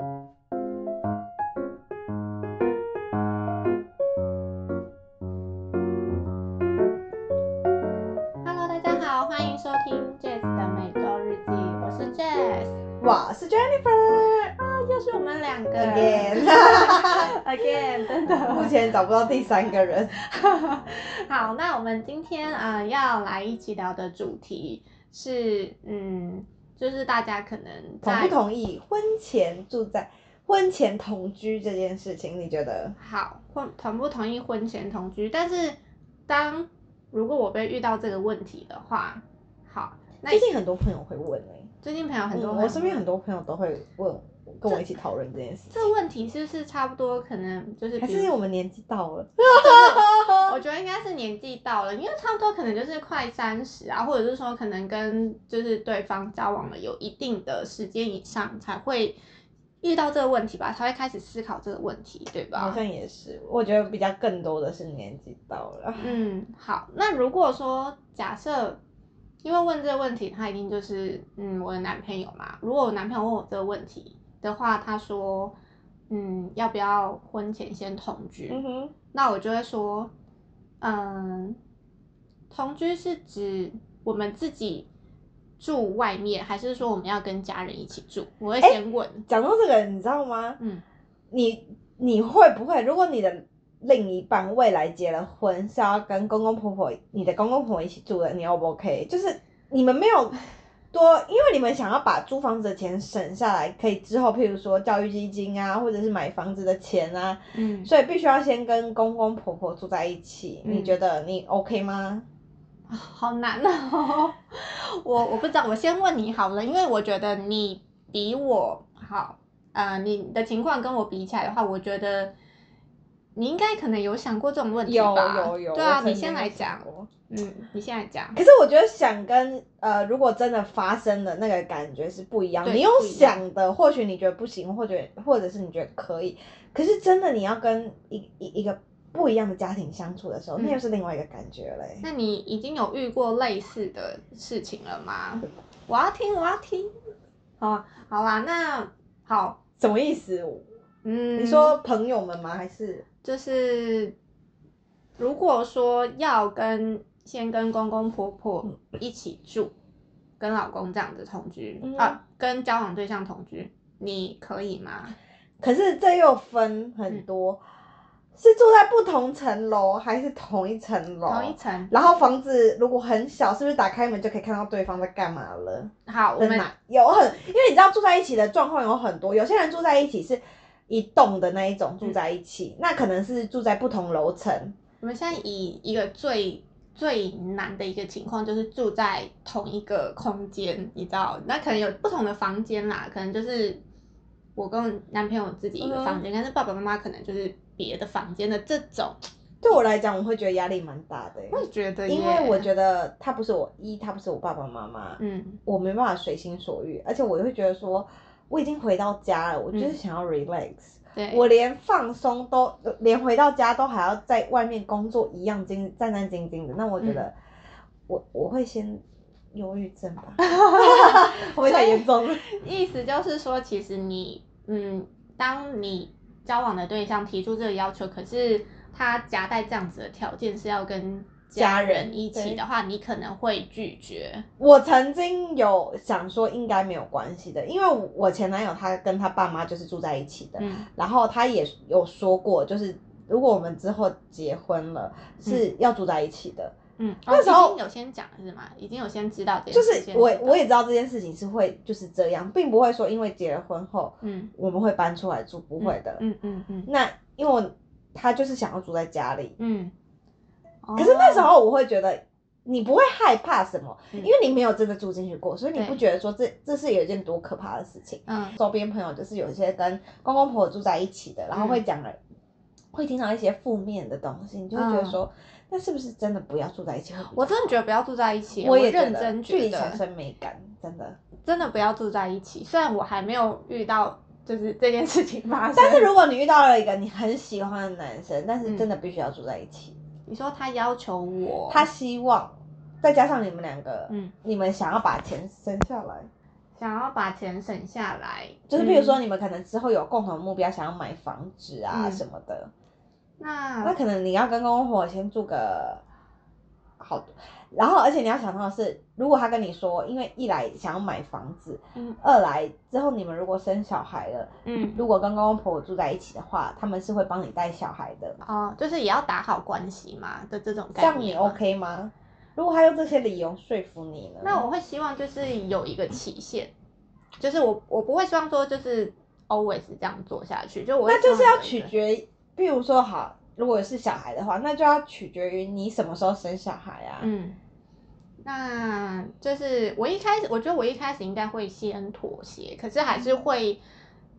Hello，大家好，欢迎收听 Jazz 的每周日记，我是 Jazz，我是 Jennifer 啊，又是我们两个 again，again，真的。目前找不到第三个人。好，那我们今天啊、呃要来一起聊的主题是，嗯，就是大家可能同不同意婚前住在婚前同居这件事情？你觉得？好婚同不同意婚前同居？但是当如果我被遇到这个问题的话，好，那最近很多朋友会问哎、最近朋友很多、嗯我身边很多朋友都会问，跟我一起讨论这件事情。这问题是不是差不多？可能就是还是因为我们年纪到了？我觉得应该是年纪到了，因为差不多可能就是快三十啊，或者是说可能跟就是对方交往了有一定的时间以上，才会遇到这个问题吧，才会开始思考这个问题，对吧？好像也是，我觉得比较更多的是年纪到了。嗯，好，那如果说假设，因为问这个问题，他一定就是嗯我的男朋友嘛。如果我男朋友问我这个问题的话，他说嗯要不要婚前先同居？嗯哼，那我就会说，嗯，同居是指我们自己住外面，还是说我们要跟家人一起住？我会先问，讲到这个，你知道吗？嗯，你你会不会，如果你的另一半未来结了婚，是要跟公公婆婆、你的公公婆婆一起住的，你 O 不 OK？就是你们没有多，因为你们想要把租房子的钱省下来，可以之后譬如说教育基金啊，或者是买房子的钱啊，嗯，所以必须要先跟公公婆婆住在一起。嗯你觉得你 OK 吗？好难哦，我我不知道，我先问你好了，因为我觉得你比我好，呃，你的情况跟我比起来的话，我觉得你应该可能有想过这种问题有吧？有有，对啊，你先来讲，嗯，你现在讲，可是我觉得想跟呃，如果真的发生的那个感觉是不一样。对你用想的，或许你觉得不行，或者或者是你觉得可以，可是真的你要跟一一一个不一样的家庭相处的时候，嗯那又是另外一个感觉嘞。那你已经有遇过类似的事情了吗？我要听，我要听。好，好啦，那好，什么意思？嗯，你说朋友们吗？还是就是如果说要跟先跟公公婆婆一起住，跟老公这样子同居、嗯啊，跟交往对象同居，你可以吗？可是这又分很多，是住在不同层楼还是同一层楼？同一层。然后房子如果很小，是不是打开门就可以看到对方在干嘛了？好，我们有很，因为你知道住在一起的状况有很多，有些人住在一起是一栋的那一种住在一起，那可能是住在不同楼层。我们现在以一个最最难的一个情况，就是住在同一个空间，你知道，那可能有不同的房间啦，可能就是我跟男朋友自己一个房间，但是爸爸妈妈可能就是别的房间的这种，对我来讲，我会觉得压力蛮大的欸、我也觉得，因为我觉得他不是我一，他不是我爸爸妈妈，嗯我没办法随心所欲，而且我会觉得说，我已经回到家了，我就是嗯。想要 relax，、对，我连放松都，连回到家都还要在外面工作一样精战战兢兢的，那我觉得我我会先忧郁症吧，会不会太严重？了？意思就是说，其实你，嗯，当你交往的对象提出这个要求，可是他夹带这样子的条件是要跟家家人人一起的话，你可能会拒绝。我曾经有想说应该没有关系的，因为我前男友他跟他爸妈就是住在一起的，嗯然后他也有说过，就是如果我们之后结婚了，是要住在一起的。嗯，那时候哦、已经有先讲了是吗？已经有先知道这件就，是我我也知道这件事情是会就是这样，并不会说因为结了婚后嗯我们会搬出来住，不会的。嗯嗯嗯那因为我他就是想要住在家里，嗯。可是那时哦候我会觉得。你不会害怕什么，嗯因为你没有真的住进去过，所以你不觉得说这这是有一件多可怕的事情。嗯周边朋友就是有一些跟公公婆婆住在一起的，然后嗯会讲了，会听到一些负面的东西，你就会觉得说，那是不是真的不要住在一起我真的觉得不要住在一起，我也觉认真觉距离产生美感，真的。真的不要住在一起。虽然我还没有遇到就是这件事情发生，但是如果你遇到了一个你很喜欢的男生，但是嗯真的必须要住在一起，你说他要求我，他希望再加上你们两个，嗯，你们想要把钱省下来，想要把钱省下来，就是比如说嗯。你们可能之后有共同目标，想要买房子啊嗯。什么的，那那可能你要跟公公婆婆先住个好，然后而且你要想到的是，如果他跟你说，因为一来想要买房子，嗯二来之后你们如果生小孩了，嗯如果跟公公婆婆住在一起的话，他们是会帮你带小孩的，哦，就是也要打好关系嘛的这种这样你。OK 吗？如果他用这些理由说服你呢？那我会希望就是有一个期限，就是我我不会希望说就是 always 这样做下去，就我那就是要取决，比如说好，如果是小孩的话，那就要取决于你什么时候生小孩啊。嗯，那就是我一开始，我觉得我一开始应该会先妥协，可是还是嗯会，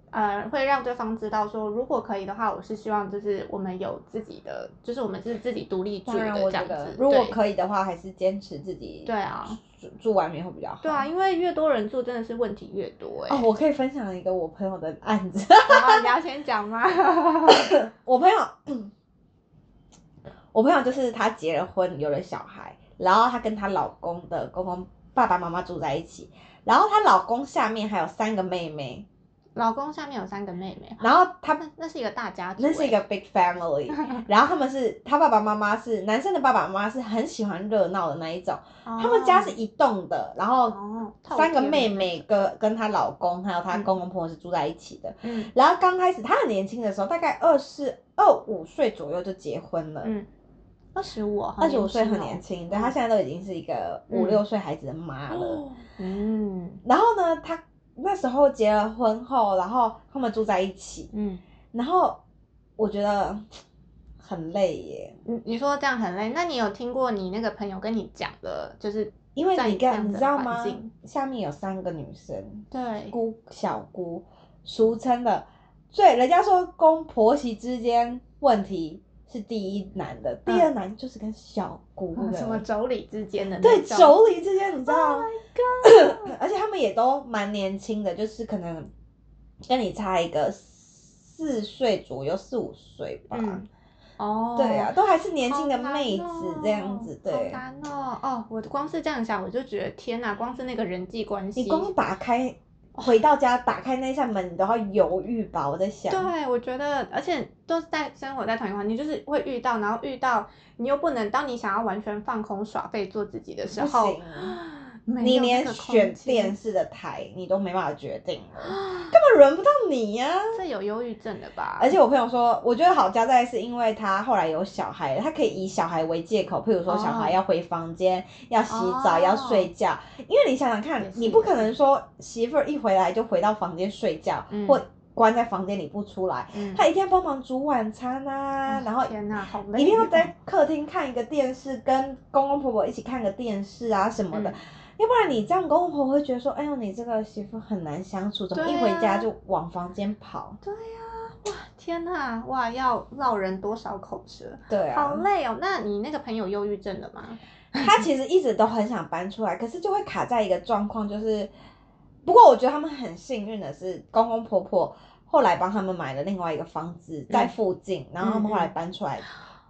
呃，会让对方知道说，如果可以的话，我是希望就是我们有自己的，就是我们是自己独立住的这样子。如果可以的话，还是坚持自己对啊，住住外面会比较好。对啊，因为越多人住真的是问题越多哎、哦，我可以分享一个我朋友的案子。你要先讲吗？我朋友，我朋友就是她结了婚，有了小孩，然后她跟她老公的公公爸爸妈妈住在一起，然后她老公下面还有三个妹妹，老公下面有三个妹妹，然后他们那是一个大家族、那是一个 big family，然后他们是他爸爸妈妈是男生的爸爸妈妈是很喜欢热闹的那一种，哦，他们家是一栋的，然后三个妹妹跟跟她老公还有她嗯公公婆婆是住在一起的，嗯。然后刚开始她很年轻的时候，大概二十二五岁左右就结婚了，嗯，二十五，二十五岁很哦年轻，对她现在都已经是一个五嗯六岁孩子的妈了。嗯。然后呢，她那时候结了婚后，然后他们住在一起，嗯，然后我觉得很累耶，你你说这样很累，那你有听过你那个朋友跟你讲的，就是因为在你知道吗？下面有三个女生，对，姑小姑，俗称的，最人家说公婆媳之间问题是第一难的，第二难就是跟小姑的，嗯什么妯娌之间的那对妯娌之间，你知道 Oh 吗 而且他们也都蛮年轻的，就是可能跟你差一个四岁左右，四五岁吧。嗯哦，对啊，都还是年轻的妹子哦这样子，好对。难哦哦，我光是这样想，我就觉得天哪，光是那个人际关系，你光打开，回到家打开那扇门，你都要犹豫吧？我在想。对，我觉得，而且都是在生活在同一个环境，就是会遇到，然后遇到你又不能，当你想要完全放空耍废做自己的时不候你连选电视的台你都没办法决定了，根本轮不到你呀、这有忧郁症的吧？而且我朋友说，我觉得好加在是因为他后来有小孩，他可以以小孩为借口，譬如说小孩哦要回房间、要洗澡、哦要睡觉，因为你想想看你不可能说媳妇儿一回来就回到房间睡觉，嗯或关在房间里不出来，嗯他一定要帮忙煮晚餐啊，然后天哪，好累哦，一定要在客厅看一个电视，跟公公婆婆一起看个电视啊什么的。嗯要不然你这样公公婆婆会觉得说，哎呦，你这个媳妇很难相处，怎么一回家就往房间跑？对呀、哇，天呐，哇，要绕人多少口舌，对啊，好累哦。那你那个朋友忧郁症了吗？他其实一直都很想搬出来，可是就会卡在一个状况，就是，不过我觉得他们很幸运的是，公公婆婆后来帮他们买了另外一个房子在附近，然后他们后来搬出来，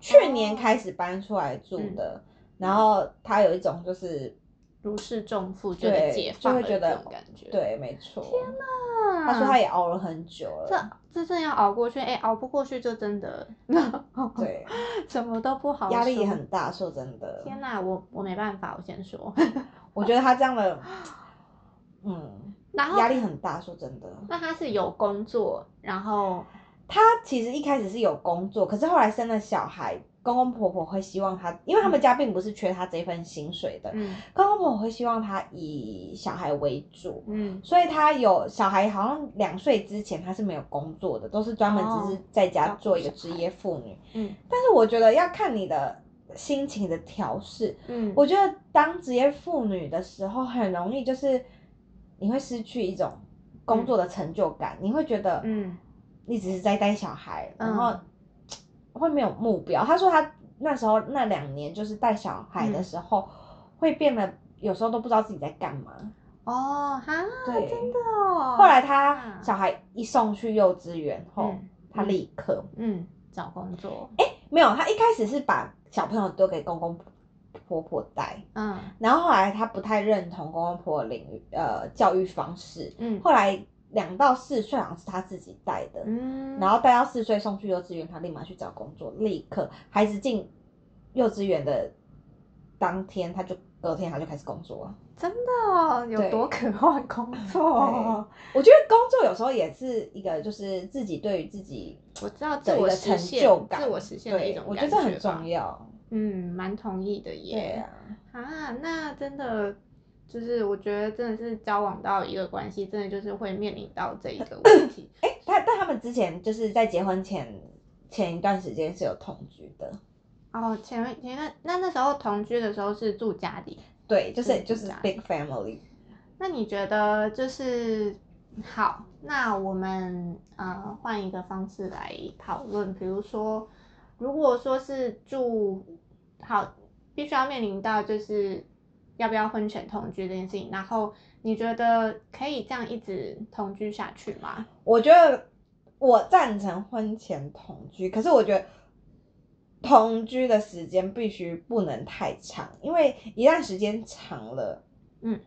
去年开始搬出来住的，然后他有一种就是，如释重负，觉得解放了就会觉得这种感觉。对，没错，天哪，他说他也熬了很久了，这真的要熬过去，哎、熬不过去就真的 对，什么都不好，压力也很大，说真的，天哪，我我没办法，我先说。我觉得他这样的，嗯，然后压力很大，说真的。那他是有工作，然后他其实一开始是有工作，可是后来生了小孩，公公婆婆会希望他，因为他们家并不是缺他这份薪水的，嗯。公公婆婆会希望他以小孩为主，嗯。所以他有小孩，好像两岁之前他是没有工作的，都是专门只是在家做一个职业妇女。嗯。但是我觉得要看你的心情的调试，嗯，我觉得当职业妇女的时候，很容易就是你会失去一种工作的成就感，你会觉得，嗯。你只是在带小孩，嗯然后会没有目标。他说他那时候那两年就是带小孩的时候，会变得有时候都不知道自己在干嘛。哦哈，对，真的哦。后来他啊小孩一送去幼稚园后，嗯他立刻嗯找工作，没有，他一开始是把小朋友丢给公公婆婆带，嗯然后后来他不太认同公公婆婆领域呃教育方式，嗯后来两到四岁好像是他自己带的，嗯，然后带到四岁送去幼稚园，他立马去找工作，立刻孩子进幼稚园的当天，他就隔天他就开始工作了。真的哦有多渴望工 作？我觉得工作有时候也是一一个就是自己对于自己我知道自我的成就感，自我实现的一对种我觉得这很重要。嗯，蛮同意的耶。对啊，啊，那真的就是我觉得真的是交往到一个关系，真的就是会面临到这一个问 题。哎，他但他们之前就是在结婚前前一段时间是有同居的，哦，前面前那那那时候同居的时候是住家里，对，就是就是 big family。那你觉得就是好？那我们呃换一个方式来讨论，比如说，如果说是住好，必须要面临到就是要不要婚前同居这件事情，然后你觉得可以这样一直同居下去吗？我觉得我赞成婚前同居，可是我觉得同居的时间必须不能太长，因为一旦时间长了嗯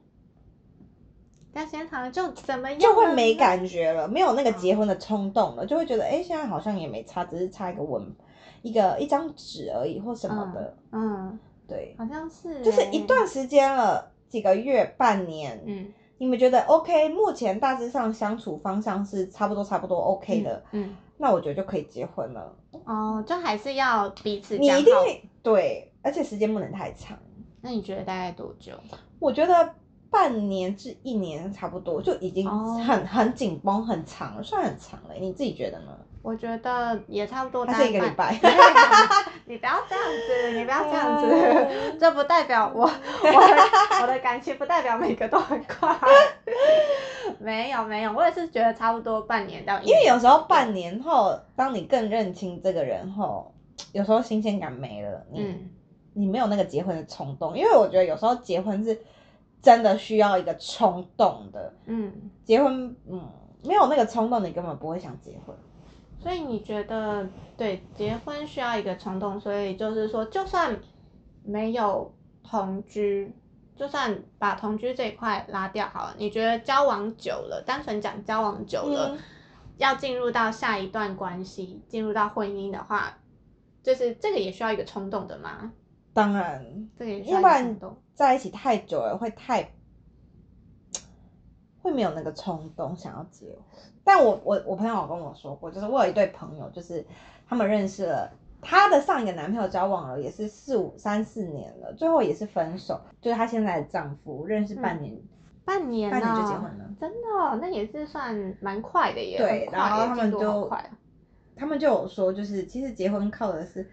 但时间长了就怎么样？就会没。感觉了，没有那个结婚的冲动了，就会觉得哎、诶现在好像也没差，只是差一个吻一个一张纸而已或什么的，嗯，对，好像是欸，就是一段时间了，几个月、半年，嗯你们觉得 OK？目前大致上相处方向是差不多差不多 OK 的，嗯那我觉得就可以结婚了。哦，就还是要彼此你。一定会对，而且时间不能太长。那你觉得大概多久？我觉得半年至一年差不多就已经哦很、很紧绷、很长了，算很长了。你自己觉得呢？我觉得也差不多，还是一个礼拜？你不要这样子，你不要这样子，嗯 这不代表我我的我的感情不代表每个都很快。没有没有，我也是觉得差不多半年到一年。因为有时候半年后，当你更认清这个人后，有时候新鲜感没了，你、嗯你没有那个结婚的冲动。因为我觉得有时候结婚是真的需要一个冲动的，嗯，结婚嗯没有那个冲动，你根本不会想结婚。所以你觉得对结婚需要一个冲动，所以就是说，就算没有同居，就算把同居这一块拉掉好了，你觉得交往久了，单纯讲交往久了，嗯要进入到下一段关系，进入到婚姻的话，就是这个也需要一个冲动的吗？当然，这个也要一个要不然。在一起太久了会太 会没有那个冲动想要结婚。但我我我朋友有跟我说过，就是我有一对朋友，就是他们认识了。她的上一个男朋友交往了也是四五三四年了，最后也是分手。就是她现在的丈夫认识半年，半年半年就哦结婚了。真的哦、那也是算蛮快的耶。对然后他们耶进度好就快哦他们就有说，就是其实结婚靠的是，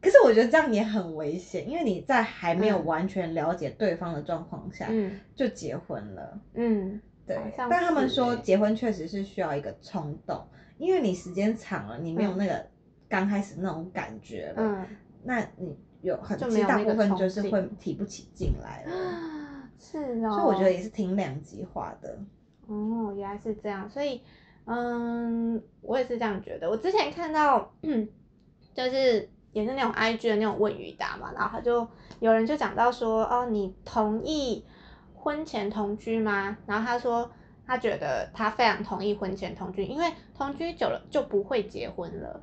可是我觉得这样也很危险，因为你在还没有嗯完全了解对方的状况下、嗯就结婚了。嗯，对但他们说结婚确实是需要一个冲动，因为你时间长了，你没有嗯那个刚开始那种感觉了，嗯。那你有很大部分就是劲会提不起劲来了，是哦，所以我觉得也是挺两极化的。哦，原来是这样，所以嗯，我也是这样觉得。我之前看到，嗯，就是也是那种 IG 的那种问与答嘛，然后他就有人就讲到说，哦，你同意婚前同居吗？然后他说他觉得他非常同意婚前同居，因为同居久了就不会结婚了。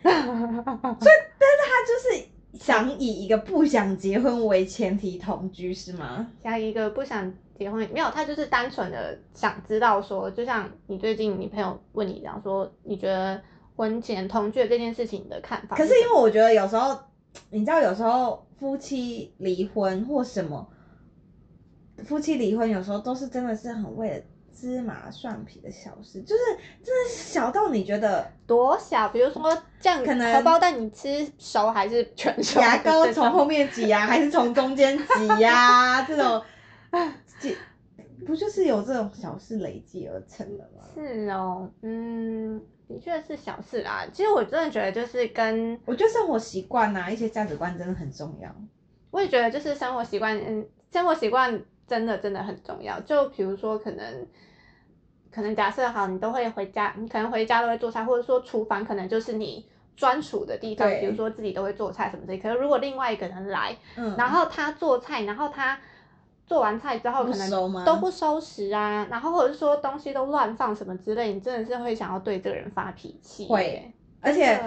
所以，但是他就是想以一个不想结婚为前提同居是吗？下一个不想结婚，没有，他就是单纯的想知道说，就像你最近你朋友问你讲说，你觉得婚前同居的这件事情的看法可？是因为我觉得有时候，你知道有时候夫妻离婚或什么，夫妻离婚有时候都是真的是很为了芝麻蒜皮的小事，就是真的是小到你觉得多小，比如说酱可能荷包蛋你吃熟还是全熟？牙膏从后面挤呀、还是从中间挤呀、这种挤不就是有这种小事累积而成的吗？是哦，嗯，的确是小事啦。其实我真的觉得就是跟我觉得生活习惯呐，一些价值观真的很重要。我也觉得就是生活习惯，嗯，生活习惯真的真的很重要。就比如说，可能可能假设好，你都会回家，你可能回家都会做菜，或者说厨房可能就是你专属的地方，对比如说自己都会做菜什么之类。可是如果另外一个人来，嗯，然后他做菜，然后他做完菜之后可能都不收拾啊，然后或者是说东西都乱放什么之类，你真的是会想要对这个人发脾气耶。会而且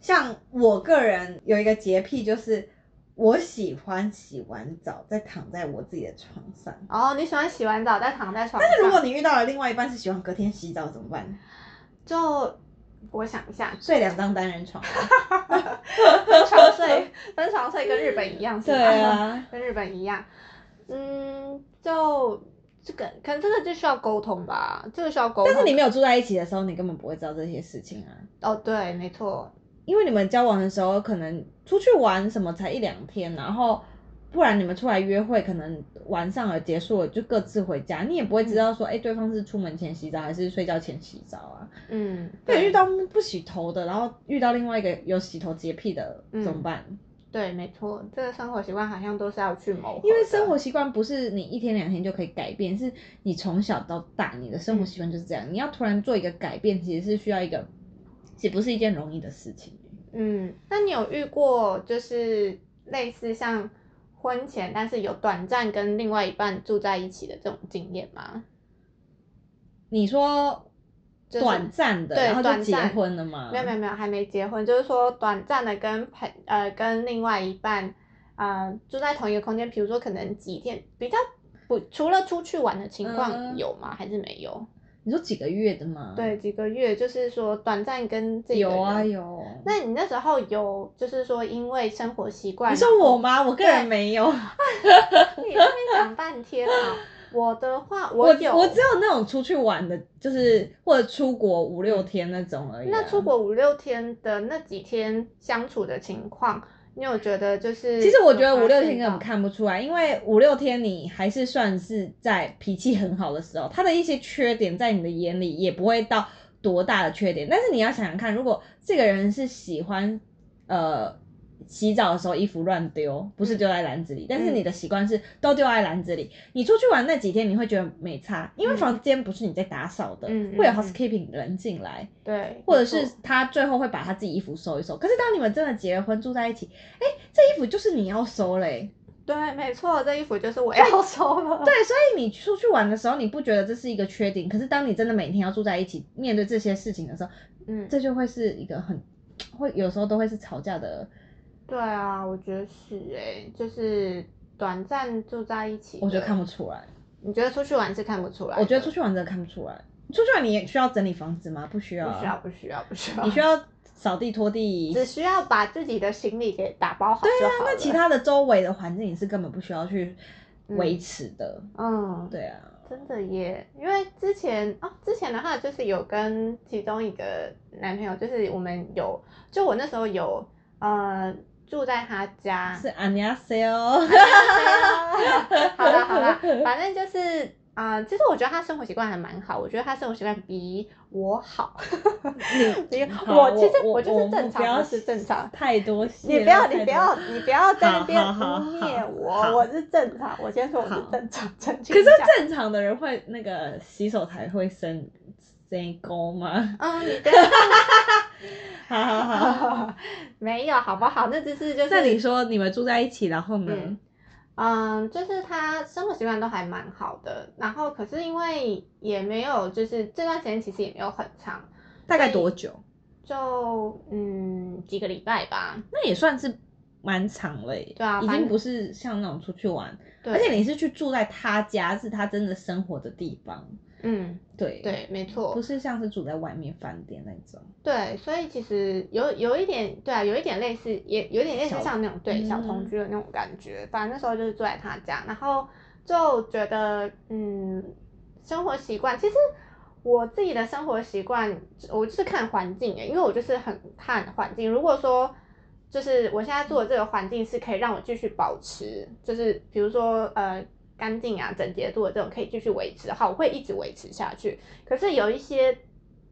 像我个人有一个洁癖，就是我喜欢洗完澡再躺在我自己的床上。哦，你喜欢洗完澡再躺在床上，但是如果你遇到了另外一半是喜欢隔天洗澡怎么办？就我想一下，睡两张单人床。分床睡，分床睡跟日本一样是吧？对啊，跟日本一样。嗯，就这个，可能这个就需要沟通吧，这个需要沟通。但是你没有住在一起的时候，你根本不会知道这些事情啊。哦，对，没错，因为你们交往的时候，可能出去玩什么才一两天，然后不然你们出来约会，可能晚上而结束了就各自回家，你也不会知道说，哎、对方是出门前洗澡还是睡觉前洗澡啊。嗯，对，遇到不洗头的，然后遇到另外一个有洗头洁癖的，嗯怎么办？对，没错，这个生活习惯好像都是要去因为生活习惯不是你一天两天就可以改变，是你从小到大你的生活习惯就是这样。你要突然做一个改变，其实是需要一个，也不是一件容易的事情。嗯，那你有遇过就是类似像婚前，但是有短暂跟另外一半住在一起的这种经验吗？你说就是短暂的，对然后就结婚了嘛？没有没有没有，还没结婚，就是说短暂的跟朋呃跟另外一半呃住在同一个空间，比如说可能几天比较不除了出去玩的情况嗯有吗？还是没有？你说几个月的吗？，对，几个月，就是说短暂跟这个有啊。有。那你那时候有就是说因为生活习惯，你说我吗？我个人对没有，你那边讲半天啊。我的话，我有，我只有那种出去玩的，就是或者出国五六天那种而已啊、那出国五六天的那几天相处的情况，你有觉得就是？其实我觉得五六天根本看不出来，因为五六天你还是算是在脾气很好的时候，他的一些缺点在你的眼里也不会到多大的缺点。但是你要想想看，如果这个人是喜欢呃洗澡的时候衣服乱丢，不是丢在篮子里，但是你的习惯是都丢在篮子里，你出去玩那几天你会觉得没差，因为嗯房间不是你在打扫的，会有嗯 housekeeping 人进来。对，或者是他最后会把他自己衣服收一收。可是当你们真的结了婚住在一起，哎，这衣服就是你要收嘞。对，没错，这衣服就是我要收了。对，所以你出去玩的时候，你不觉得这是一个缺点？可是当你真的每天要住在一起，面对这些事情的时候，嗯，这就会是一个很会有时候都会是吵架的。对啊，我觉得是哎、就是短暂住在一起，我觉得看不。出来，你觉得出去玩是看不出来？我觉得出去玩真的看不出来。出去玩你也需要整理房子吗？不需要、啊，不需要，不需要，不需要。你需要扫地拖地。只需要把自己的行李给打包好就好了。那其他的周围的环境你是根本不需要去维持的。嗯，对啊，真的耶，因为之前哦，之前的话就是有跟其中一个男朋友，就是我们有，就我那时候有呃住在他家。是阿尼亚塞哦。好啦好啦，反正就是。啊、其实我觉得他生活习惯还蛮好，我觉得他生活习惯比我好，比 我其实我,就是正常，我是正常。太多，你不要你不要你不要在那边污蔑我，我是正常，我先说我是正常。可是正常的人会那个洗手台会生 C 沟吗？嗯，你等一。好 好好。没有好不好？那只是就是那你说你们住在一起，然后呢？嗯嗯，就是他生活习惯都还蛮好的，然后可是因为也没有，就是这段时间其实也没有很长，大概多久？就嗯几个礼拜吧。那也算是蛮长了耶。对啊已经不是像那种出去玩，而且你是去住在他家，是他真的生活的地方。嗯，对，对，没错不，是像是住在外面饭店那种。对，所以其实有有一点，对啊，有一点类似，也有点类似像那种对小同嗯居的那种感觉。反正那时候就是住在他家，然后就觉得，嗯，生活习惯，其实我自己的生活习惯，我就是看环境诶，因为我就是很看环境。如果说就是我现在住的这个环境是可以让我继续保持，就是比如说呃干净啊、整洁度的这种可以继续维持的话，我会一直维持下去。可是有一些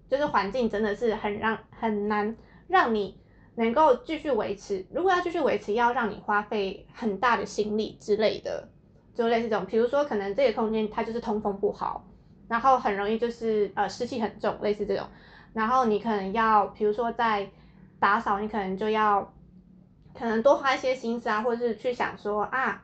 就是环境真的是很让很难让你能够继续维持。如果要继续维持，要让你花费很大的心力之类的，就类似这种，比如说可能这个空间它就是通风不好，然后很容易就是呃湿气很重，类似这种。然后你可能要比如说在打扫，你可能就要可能多花一些心思啊，或者是去想说啊，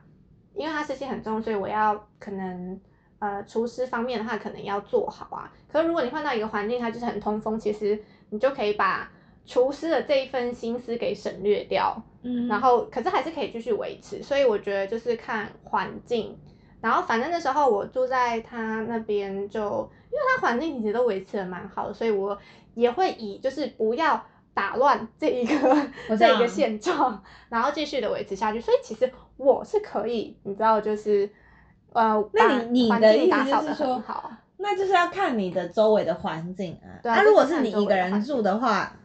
因为它湿气很重，所以我要可能呃厨师方面的话可能要做好啊。可是如果你换到一个环境，它就是很通风，其实你就可以把厨师的这一份心思给省略掉，嗯然后可是还是可以继续维持。所以我觉得就是看环境。然后反正那时候我住在他那边就，因为他环境其实都维持的蛮好的，所以我也会以就是不要打乱这一个这一个现状，然后继续的维持下去。所以其实我是可以，你知道，就是呃，那你你的意思就是说好。那就是要看你的周围的环境啊。对啊那、如果是你一个人住的话，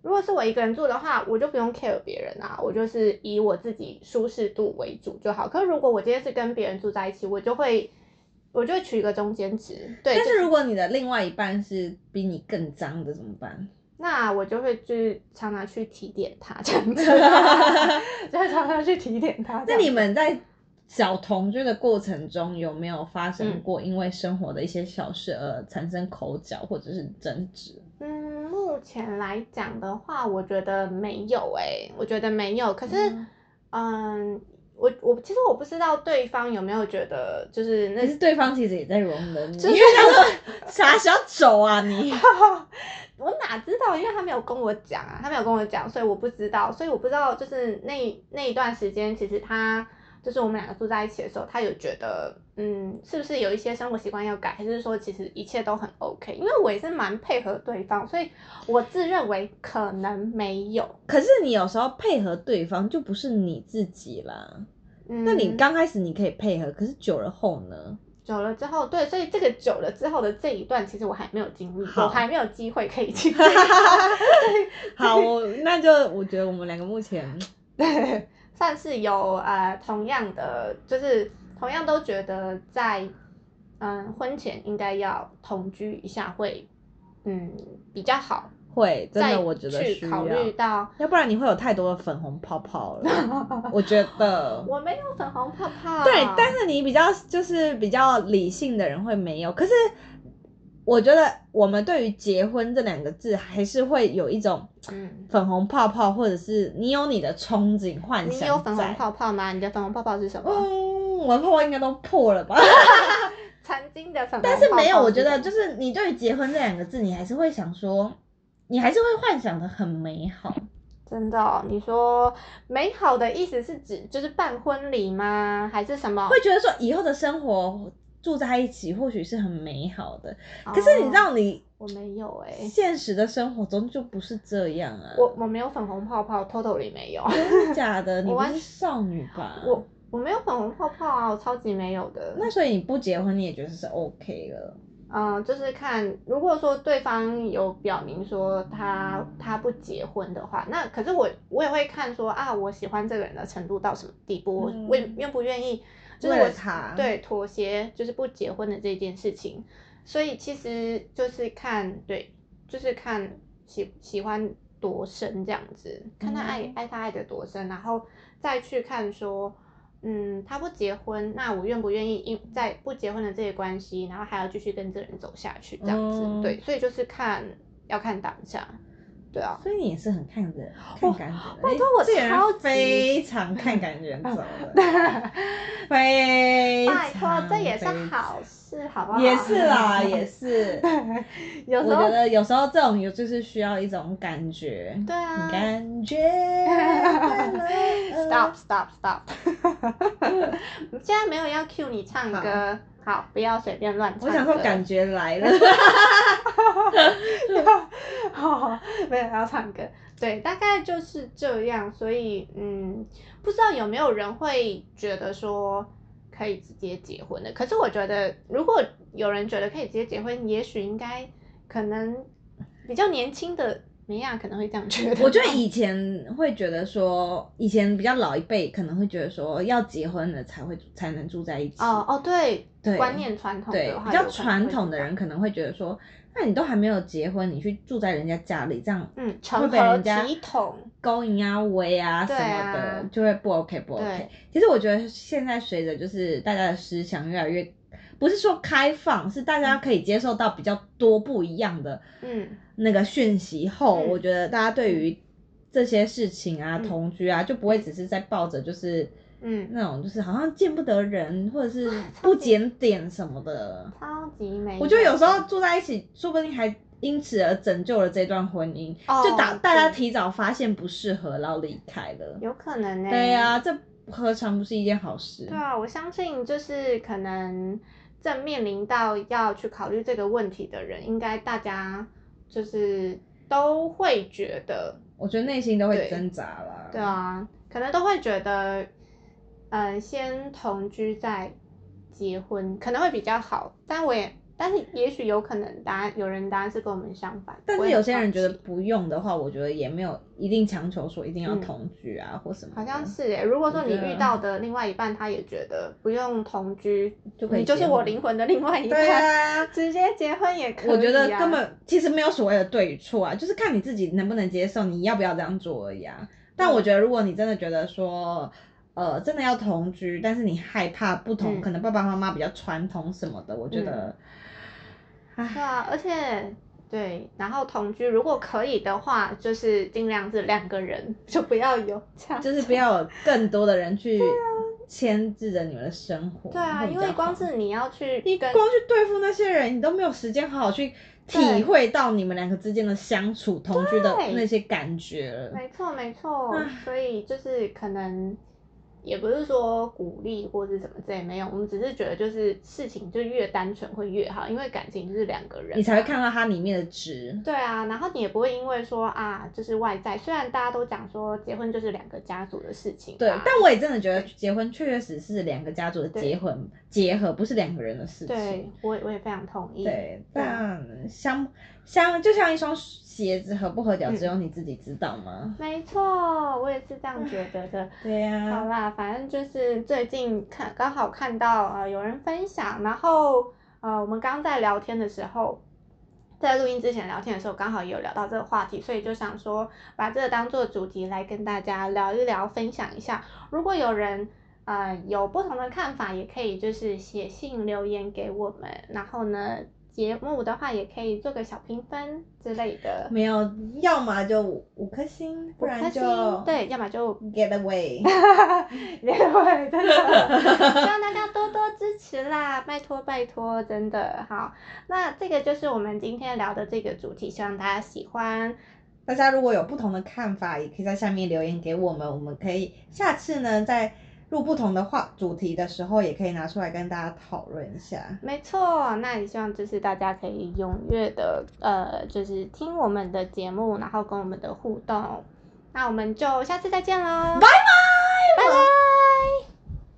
如果是我一个人住的话，我就不用 care 别人啊，我就是以我自己舒适度为主就好。可是如果我今天是跟别人住在一起，我就会我就会取一个中间值。对，但是如果你的另外一半是比你更脏的怎么办？那我就会去 常常去提点他这样子，就会常常去提点他那。你们在小同居的过程中，有没有发生嗯过因为生活的一些小事而产生口角或者是争执？嗯，目前来讲的话，我觉得没有诶、我觉得没有。可是，嗯嗯，我我其实我不知道对方有没有觉得，就是那是对方其实也在容忍你，就是因 为他说傻小丑啊你。我哪知道？因为他没有跟我讲啊，他没有跟我讲，所以我不知道，所以我不知道，就是那那一段时间，其实他就是我们两个住在一起的时候，他有觉得，嗯，是不是有一些生活习惯要改，还是说其实一切都很 OK？因为我也是蛮配合对方，所以我自认为可能没有。可是你有时候配合对方就不是你自己啦。嗯，那你刚开始你可以配合，可是久了后呢？久了之后，对，所以这个久了之后的这一段，其实我还没有经历我还没有机会可以经历。好，我那就我觉得我们两个目前 对，算是有呃同样的，就是同样都觉得在嗯婚前应该要同居一下会嗯比较好，会真的，我觉得需去考要，虑到要不然你会有太多的粉红泡泡了。我觉得，我没有粉红泡泡，对，但是你比较就是比较理性的人会没有，可是我觉得我们对于结婚这两个字还是会有一种嗯，粉红泡泡，或者是你有你的憧憬幻想你想有粉红。泡泡吗？你的粉红泡泡是什么？嗯，我的泡泡应该都破了吧？曾经的粉红泡泡但是没有，我觉得就是你对于结婚这两个字，你还是会想说，你还是会幻想的很美好。真的哦、你说美好的意思是指就是办婚礼吗？还是什么？会觉得说以后的生活住在一起或许是很美好的，可是你知哦道你我没有哎、现实的生活中就不是这样啊。我我没有粉红泡泡，totally 没有。真的假的？你不是少女吧？我我没有粉红泡泡啊，我超级没有的。那所以你不结婚你也觉得是 OK 了。嗯、就是看如果说对方有表明说他他不结婚的话，那可是我我也会看说啊，我喜欢这个人的程度到什么地步，我嗯我愿不愿意，就是我他对妥协，就是不结婚的这件事情。所以其实就是看对，就是看喜喜欢多深这样子，看他爱、嗯爱他爱的多深，然后再去看说。嗯，他不结婚，那我愿不愿意因在不结婚的这些关系，然后还要继续跟这个人走下去，这样子，嗯对，所以就是看要看当下，对啊，所以你也是很看人看感觉，拜托我这个人超级非常看感觉走的，非拜托，这也是好事，好不好？也是啦，也是。有时候我觉得有时候这种有就是需要一种感觉，对啊感觉。stop stop stop，现在没有要 cue 你唱歌，好，不要随便乱唱。我想说感觉来了，哦，没有要唱歌，对，大概就是这样。所以，嗯，不知道有没有人会觉得说可以直接结婚的？可是我觉得，如果有人觉得可以直接结婚，也许应该可能比较年轻的梅亚可能会这样觉得。我觉得以前会觉得说，以前比较老一辈可能会觉得说，要结婚了才会才能住在一起。哦哦，对，对观念传统对的话，比较传统的人可能会觉得说，那你都还没有结婚，你去住在人家家里，这样嗯，会成被人家？勾引啊、围啊什么的，就会不 OK 不 OK。其实我觉得现在随着就是大家的思想越来越，不是说开放，是大家可以接受到比较多不一样的嗯，那个讯息后，嗯我觉得大家对于这些事情啊，嗯同居啊，就不会只是在抱着就是嗯，那种就是好像见不得人，或者是不检点什么的。超级美。我觉得有时候住在一起，说不定还因此而拯救了这段婚姻，哦就打大家提早发现不适合，然后离开了。有可能呢、对呀、这何尝不是一件好事？对啊，我相信就是可能正面临到要去考虑这个问题的人，应该大家就是都会觉得，我觉得内心都会挣扎啦。对啊，可能都会觉得，呃，先同居再结婚可能会比较好。但我也，但是也许有可能答案有人答案是跟我们相反，但是有些人觉得不用的话，我觉得也没有一定强求说一定要嗯同居啊、或什么。好像是诶，如果说你遇到的另外一半，他也觉得不用同居，就可以你就是我灵魂的另外一半，对啊。直接结婚也可以、啊。我觉得根本其实没有所谓的对与错啊，就是看你自己能不能接受，你要不要这样做而已啊。但嗯我觉得，如果你真的觉得说，呃，真的要同居，但是你害怕不同，嗯可能爸爸妈妈比较传统什么的，我觉得，唉，对啊，而且对，然后同居如果可以的话，就是尽量是两个人，就不要有这样。就是不要有 更多的人去牵制着你们的生活。对啊，因为光是你要去跟你光去对付那些人，你都没有时间好好去体会到你们两个之间的相处、同居的那些感觉了。没错没错唉，所以就是可能。也不是说鼓励或是什么之类没有，我们只是觉得就是事情就越单纯会越好，因为感情就是两个人，你才会看到它里面的值。对啊，然后你也不会因为说啊，就是外在，虽然大家都讲说结婚就是两个家族的事情啊，对，但我也真的觉得结婚确确实实是两个家族的结婚结合，不是两个人的事情对情。我也我也非常同意。对，但相相就像一双鞋子合不合脚，嗯只有你自己知道吗？没错，我也是这样觉得的。对呀、好啦，反正就是最近看刚好看到呃有人分享，然后呃我们刚刚在聊天的时候，在录音之前聊天的时候，刚好也有聊到这个话题，所以就想说把这个当做主题来跟大家聊一聊，分享一下。如果有人呃有不同的看法，也可以就是写信留言给我们，然后呢节目的话也可以做个小评分之类的。没有，要么就五颗星，不然就星对，要么就 get away。也会真的，希望大家多多支持啦，拜托拜托，真的好。那这个就是我们今天聊的这个主题，希望大家喜欢。大家如果有不同的看法，也可以在下面留言给我们，我们可以下次呢在录不同的话主题的时候，也可以拿出来跟大家讨论一下。没错，那也希望就是大家可以踊跃的呃，就是听我们的节目，然后跟我们的互动。那我们就下次再见喽，拜拜拜拜。